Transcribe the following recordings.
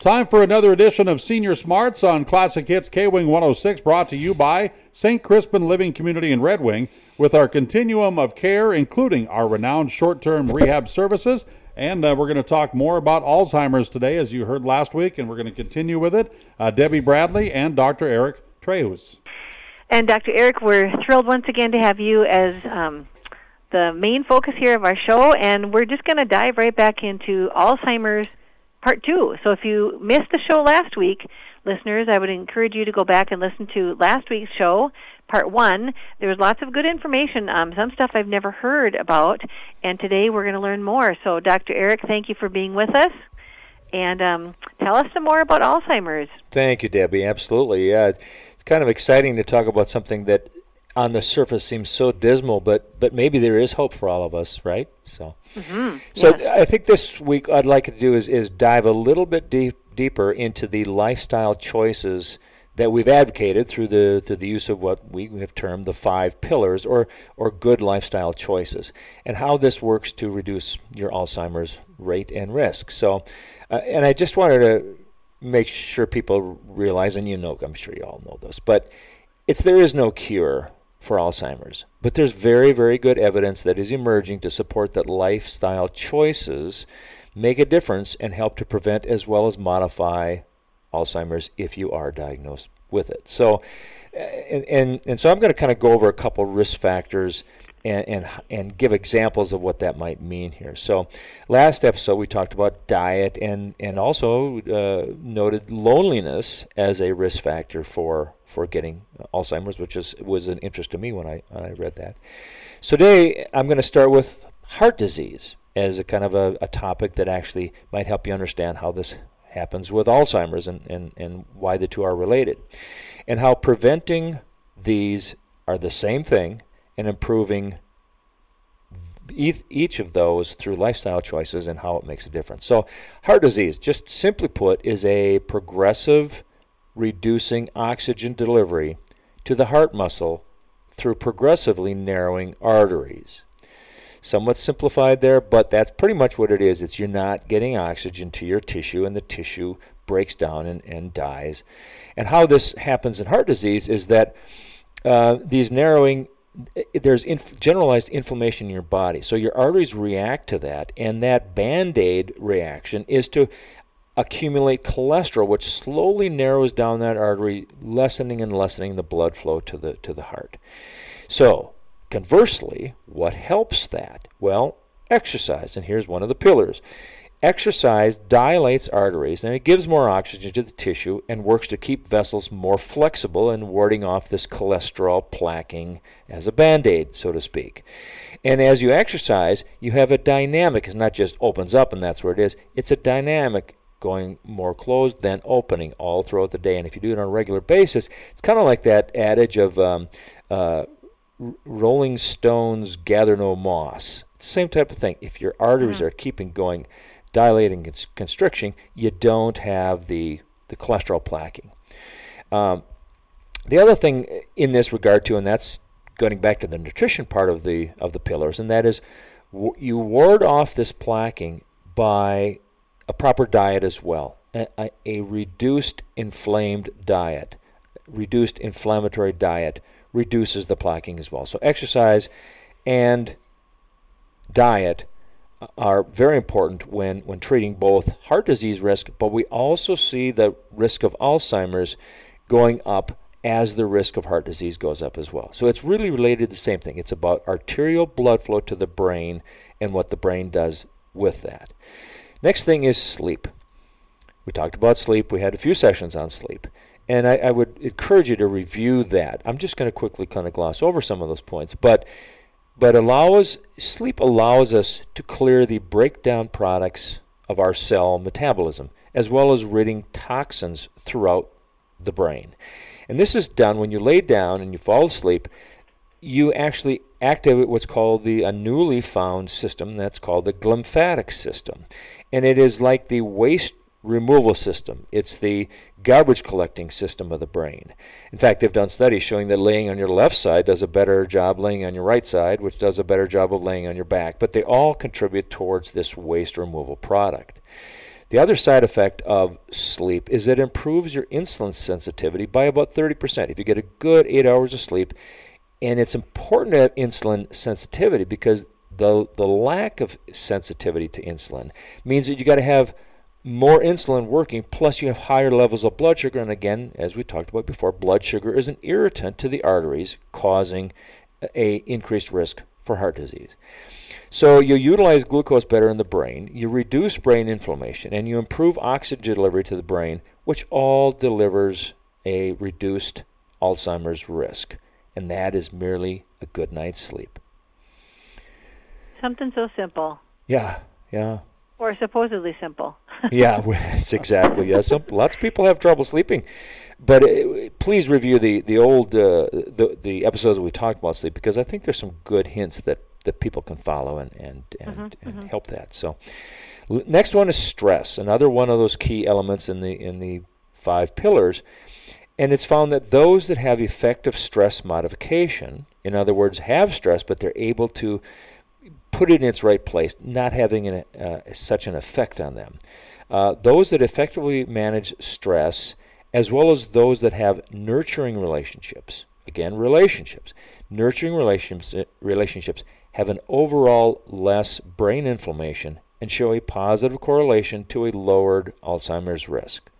Time for another edition of Senior Smarts on Classic Hits K Wing 106, brought to you by St. Crispin Living Community in Red Wing, with our continuum of care, including our renowned short term rehab services. And uh, we're going to talk more about Alzheimer's today, as you heard last week, and we're going to continue with it. Uh, Debbie Bradley and Dr. Eric Trehus. And Dr. Eric, we're thrilled once again to have you as um, the main focus here of our show, and we're just going to dive right back into Alzheimer's part two. So if you missed the show last week, listeners, I would encourage you to go back and listen to last week's show, part one. There was lots of good information, um, some stuff I've never heard about, and today we're going to learn more. So, Dr. Eric, thank you for being with us. And um, tell us some more about Alzheimer's. Thank you, Debbie. Absolutely. Yeah, it's kind of exciting to talk about something that on the surface seems so dismal, but but maybe there is hope for all of us, right? So, mm-hmm. so I think this week I'd like to do is is dive a little bit deep, deeper into the lifestyle choices that we've advocated through the through the use of what we have termed the five pillars or or good lifestyle choices, and how this works to reduce your Alzheimer's rate and risk. So, uh, and I just wanted to make sure people realize, and you know, I'm sure you all know this, but it's there is no cure for Alzheimer's. But there's very, very good evidence that is emerging to support that lifestyle choices make a difference and help to prevent as well as modify Alzheimer's if you are diagnosed with it. So, and, and, and so I'm going to kind of go over a couple risk factors and, and, and give examples of what that might mean here. So, last episode we talked about diet and, and also uh, noted loneliness as a risk factor for for getting uh, Alzheimer's, which is was an interest to me when I when I read that. So today I'm going to start with heart disease as a kind of a, a topic that actually might help you understand how this happens with Alzheimer's and, and, and why the two are related, and how preventing these are the same thing and improving each of those through lifestyle choices and how it makes a difference. So, heart disease, just simply put, is a progressive reducing oxygen delivery to the heart muscle through progressively narrowing arteries. Somewhat simplified there, but that's pretty much what it is. It's you're not getting oxygen to your tissue, and the tissue breaks down and, and dies. And how this happens in heart disease is that uh, these narrowing there's inf- generalized inflammation in your body. So your arteries react to that, and that band aid reaction is to accumulate cholesterol, which slowly narrows down that artery, lessening and lessening the blood flow to the, to the heart. So, conversely, what helps that? Well, exercise. And here's one of the pillars. Exercise dilates arteries and it gives more oxygen to the tissue and works to keep vessels more flexible and warding off this cholesterol plaquing as a band aid, so to speak. And as you exercise, you have a dynamic. It's not just opens up and that's where it is, it's a dynamic going more closed than opening all throughout the day. And if you do it on a regular basis, it's kind of like that adage of um, uh, rolling stones gather no moss. It's the same type of thing. If your arteries mm-hmm. are keeping going, dilating and constricting, you don't have the, the cholesterol plaquing. Um, the other thing in this regard too, and that's going back to the nutrition part of the of the pillars, and that is w- you ward off this plaquing by a proper diet as well. A, a, reduced inflamed diet, reduced inflammatory diet reduces the plaquing as well. So exercise and diet are very important when, when treating both heart disease risk, but we also see the risk of Alzheimer's going up as the risk of heart disease goes up as well. So it's really related to the same thing. It's about arterial blood flow to the brain and what the brain does with that. Next thing is sleep. We talked about sleep. We had a few sessions on sleep. And I, I would encourage you to review that. I'm just going to quickly kind of gloss over some of those points. But but allows sleep allows us to clear the breakdown products of our cell metabolism, as well as ridding toxins throughout the brain. And this is done when you lay down and you fall asleep you actually activate what's called the a newly found system that's called the glymphatic system. And it is like the waste removal system. It's the garbage collecting system of the brain. In fact they've done studies showing that laying on your left side does a better job laying on your right side which does a better job of laying on your back. But they all contribute towards this waste removal product. The other side effect of sleep is it improves your insulin sensitivity by about 30%. If you get a good eight hours of sleep, and it's important to have insulin sensitivity because the, the lack of sensitivity to insulin means that you got to have more insulin working, plus you have higher levels of blood sugar. And again, as we talked about before, blood sugar is an irritant to the arteries, causing a increased risk for heart disease. So you utilize glucose better in the brain, you reduce brain inflammation, and you improve oxygen delivery to the brain, which all delivers a reduced Alzheimer's risk. And that is merely a good night's sleep. Something so simple. Yeah, yeah. Or supposedly simple. yeah, it's exactly. Yeah, some, lots of people have trouble sleeping. But uh, please review the the old uh, the the episodes that we talked about sleep because I think there's some good hints that that people can follow and and and, Mhm, and mhm. help that. So, l- next one is stress, another one of those key elements in the in the five pillars. And it's found that those that have effective stress modification, in other words, have stress, but they're able to put it in its right place, not having an, uh, such an effect on them. Uh, those that effectively manage stress, as well as those that have nurturing relationships, again, relationships, nurturing relationships, relationships have an overall less brain inflammation and show a positive correlation to a lowered Alzheimer's risk.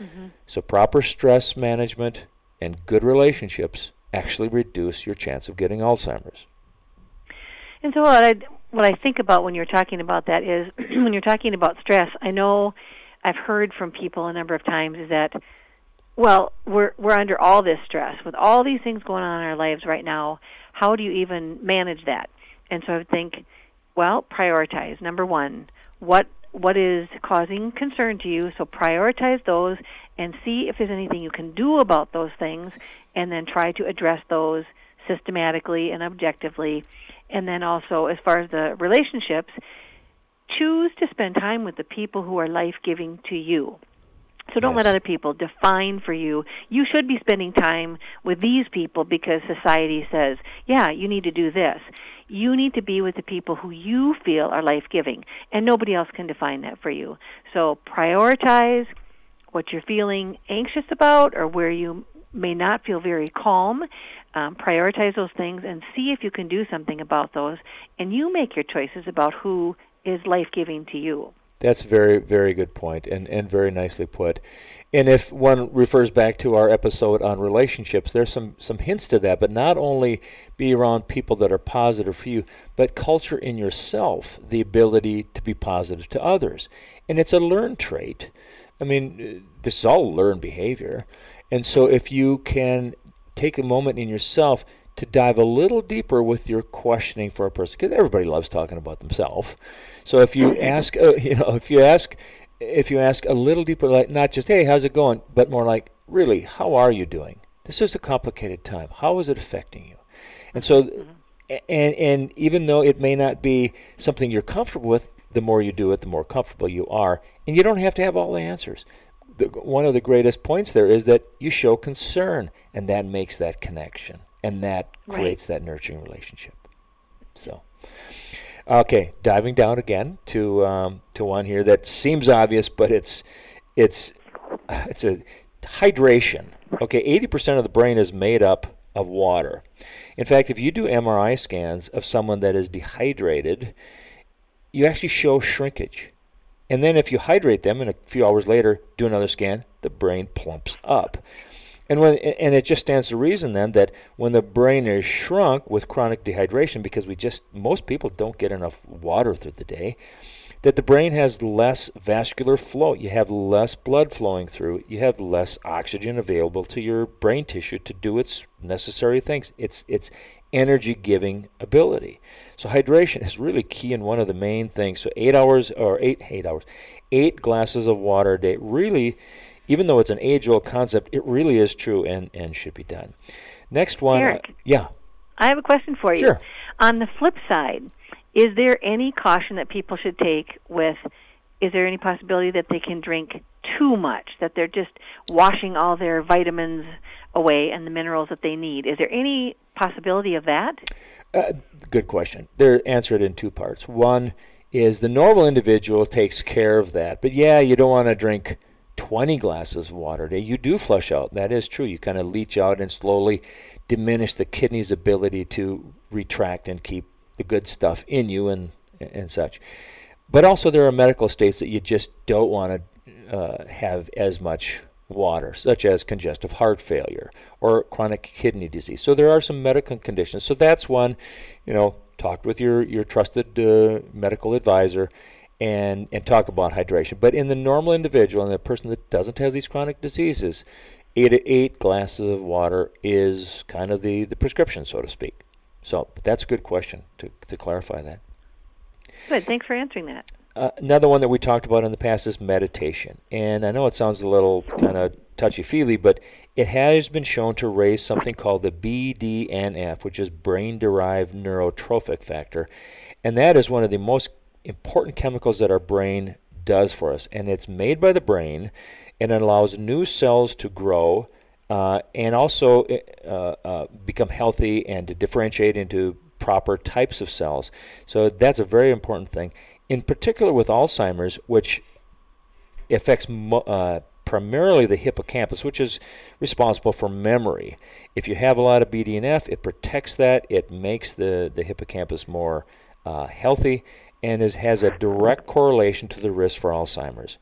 Mm-hmm. So, proper stress management and good relationships actually reduce your chance of getting Alzheimer's. And so what I what I think about when you're talking about that is when you're talking about stress, I know I've heard from people a number of times is that well, we're we're under all this stress with all these things going on in our lives right now. How do you even manage that? And so I would think, well, prioritize. Number 1, what what is causing concern to you? So prioritize those and see if there's anything you can do about those things and then try to address those systematically and objectively. And then also as far as the relationships, choose to spend time with the people who are life-giving to you. So don't let other people define for you. You should be spending time with these people because society says, yeah, you need to do this. You need to be with the people who you feel are life giving, and nobody else can define that for you. So prioritize what you're feeling anxious about or where you may not feel very calm. Um, prioritize those things and see if you can do something about those, and you make your choices about who is life giving to you. That's very, very good point and, and very nicely put. And if one refers back to our episode on relationships, there's some, some hints to that, but not only be around people that are positive for you, but culture in yourself the ability to be positive to others. And it's a learned trait. I mean, this is all learned behavior. And so if you can take a moment in yourself to dive a little deeper with your questioning for a person because everybody loves talking about themselves. So if you ask uh, you know if you ask if you ask a little deeper like not just hey how's it going? but more like really how are you doing? This is a complicated time. How is it affecting you? And so a- and and even though it may not be something you're comfortable with the more you do it the more comfortable you are and you don't have to have all the answers. The, one of the greatest points there is that you show concern, and that makes that connection, and that Right. creates that nurturing relationship. So, okay, diving down again to um, to one here that seems obvious, but it's it's it's a hydration. Okay, eighty percent of the brain is made up of water. In fact, if you do MRI scans of someone that is dehydrated, you actually show shrinkage. And then if you hydrate them and a few hours later do another scan, the brain plumps up. And when and it just stands to reason then that when the brain is shrunk with chronic dehydration because we just most people don't get enough water through the day, that the brain has less vascular flow. You have less blood flowing through. You have less oxygen available to your brain tissue to do its necessary things. It's it's energy giving ability. So hydration is really key and one of the main things. So eight hours or eight eight hours, eight glasses of water a day. Really, even though it's an age old concept, it really is true and, and should be done. Next one, uh, yeah, I have a question for you. Sure. On the flip side, is there any caution that people should take with is there any possibility that they can drink too much, that they're just washing all their vitamins away and the minerals that they need? Is there any possibility of that? Uh, good question. They're answered in two parts. One is the normal individual takes care of that. But yeah, you don't want to drink 20 glasses of water a day. You do flush out. That is true. You kind of leach out and slowly diminish the kidney's ability to retract and keep the good stuff in you and and such. But also there are medical states that you just don't want to uh, have as much water, such as congestive heart failure or chronic kidney disease. So there are some medical conditions. So that's one, you know, talk with your your trusted uh, medical advisor and and talk about hydration. But in the normal individual and the person that doesn't have these chronic diseases, eight to eight glasses of water is kind of the, the prescription, so to speak. So that's a good question to, to clarify that. Good. Thanks for answering that. Uh, another one that we talked about in the past is meditation. And I know it sounds a little kind of touchy feely, but it has been shown to raise something called the BDNF, which is brain derived neurotrophic factor. And that is one of the most important chemicals that our brain does for us. And it's made by the brain and it allows new cells to grow uh, and also uh, uh, become healthy and to differentiate into proper types of cells. So that's a very important thing. In particular with Alzheimer's, which affects uh, primarily the hippocampus, which is responsible for memory. If you have a lot of BDNF, it protects that, it makes the, the hippocampus more uh, healthy, and is, has a direct correlation to the risk for Alzheimer's.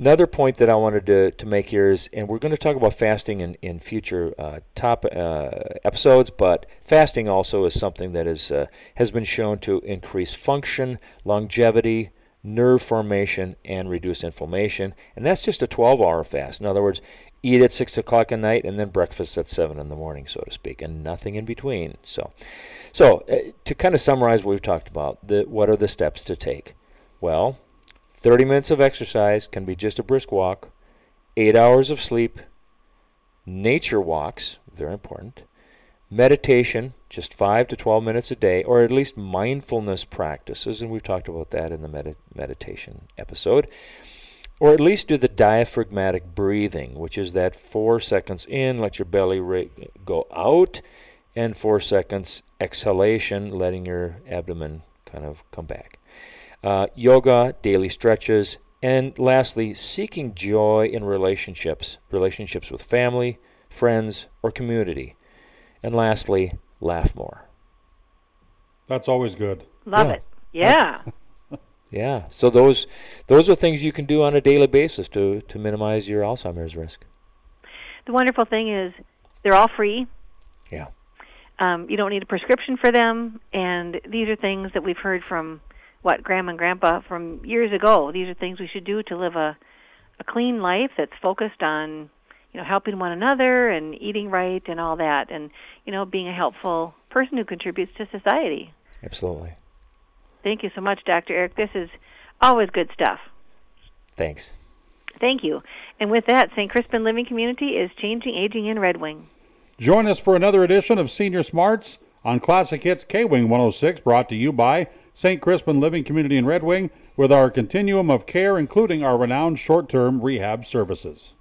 Another point that I wanted to, to make here is, and we're going to talk about fasting in, in future uh, top uh, episodes, but fasting also is something that is, uh, has been shown to increase function, longevity, nerve formation, and reduce inflammation. And that's just a 12 hour fast. In other words, eat at 6 o'clock at night and then breakfast at 7 in the morning, so to speak, and nothing in between. So, so uh, to kind of summarize what we've talked about, the, what are the steps to take? Well, 30 minutes of exercise can be just a brisk walk, 8 hours of sleep, nature walks, very important, meditation, just 5 to 12 minutes a day, or at least mindfulness practices, and we've talked about that in the med- meditation episode, or at least do the diaphragmatic breathing, which is that 4 seconds in, let your belly ra- go out, and 4 seconds exhalation, letting your abdomen kind of come back uh, yoga, daily stretches, and lastly, seeking joy in relationships, relationships with family, friends, or community. And lastly, laugh more. That's always good. Love yeah. it. Yeah. Yeah. So those those are things you can do on a daily basis to to minimize your Alzheimer's risk. The wonderful thing is they're all free. Yeah. Um, you don't need a prescription for them, and these are things that we've heard from what grandma and grandpa from years ago. These are things we should do to live a a clean life that's focused on you know helping one another and eating right and all that and you know being a helpful person who contributes to society. Absolutely. Thank you so much, Dr. Eric. This is always good stuff. Thanks. Thank you. And with that, St. Crispin Living Community is changing aging in Red Wing. Join us for another edition of Senior Smarts on Classic Hits K Wing 106, brought to you by St. Crispin Living Community in Red Wing with our continuum of care, including our renowned short term rehab services.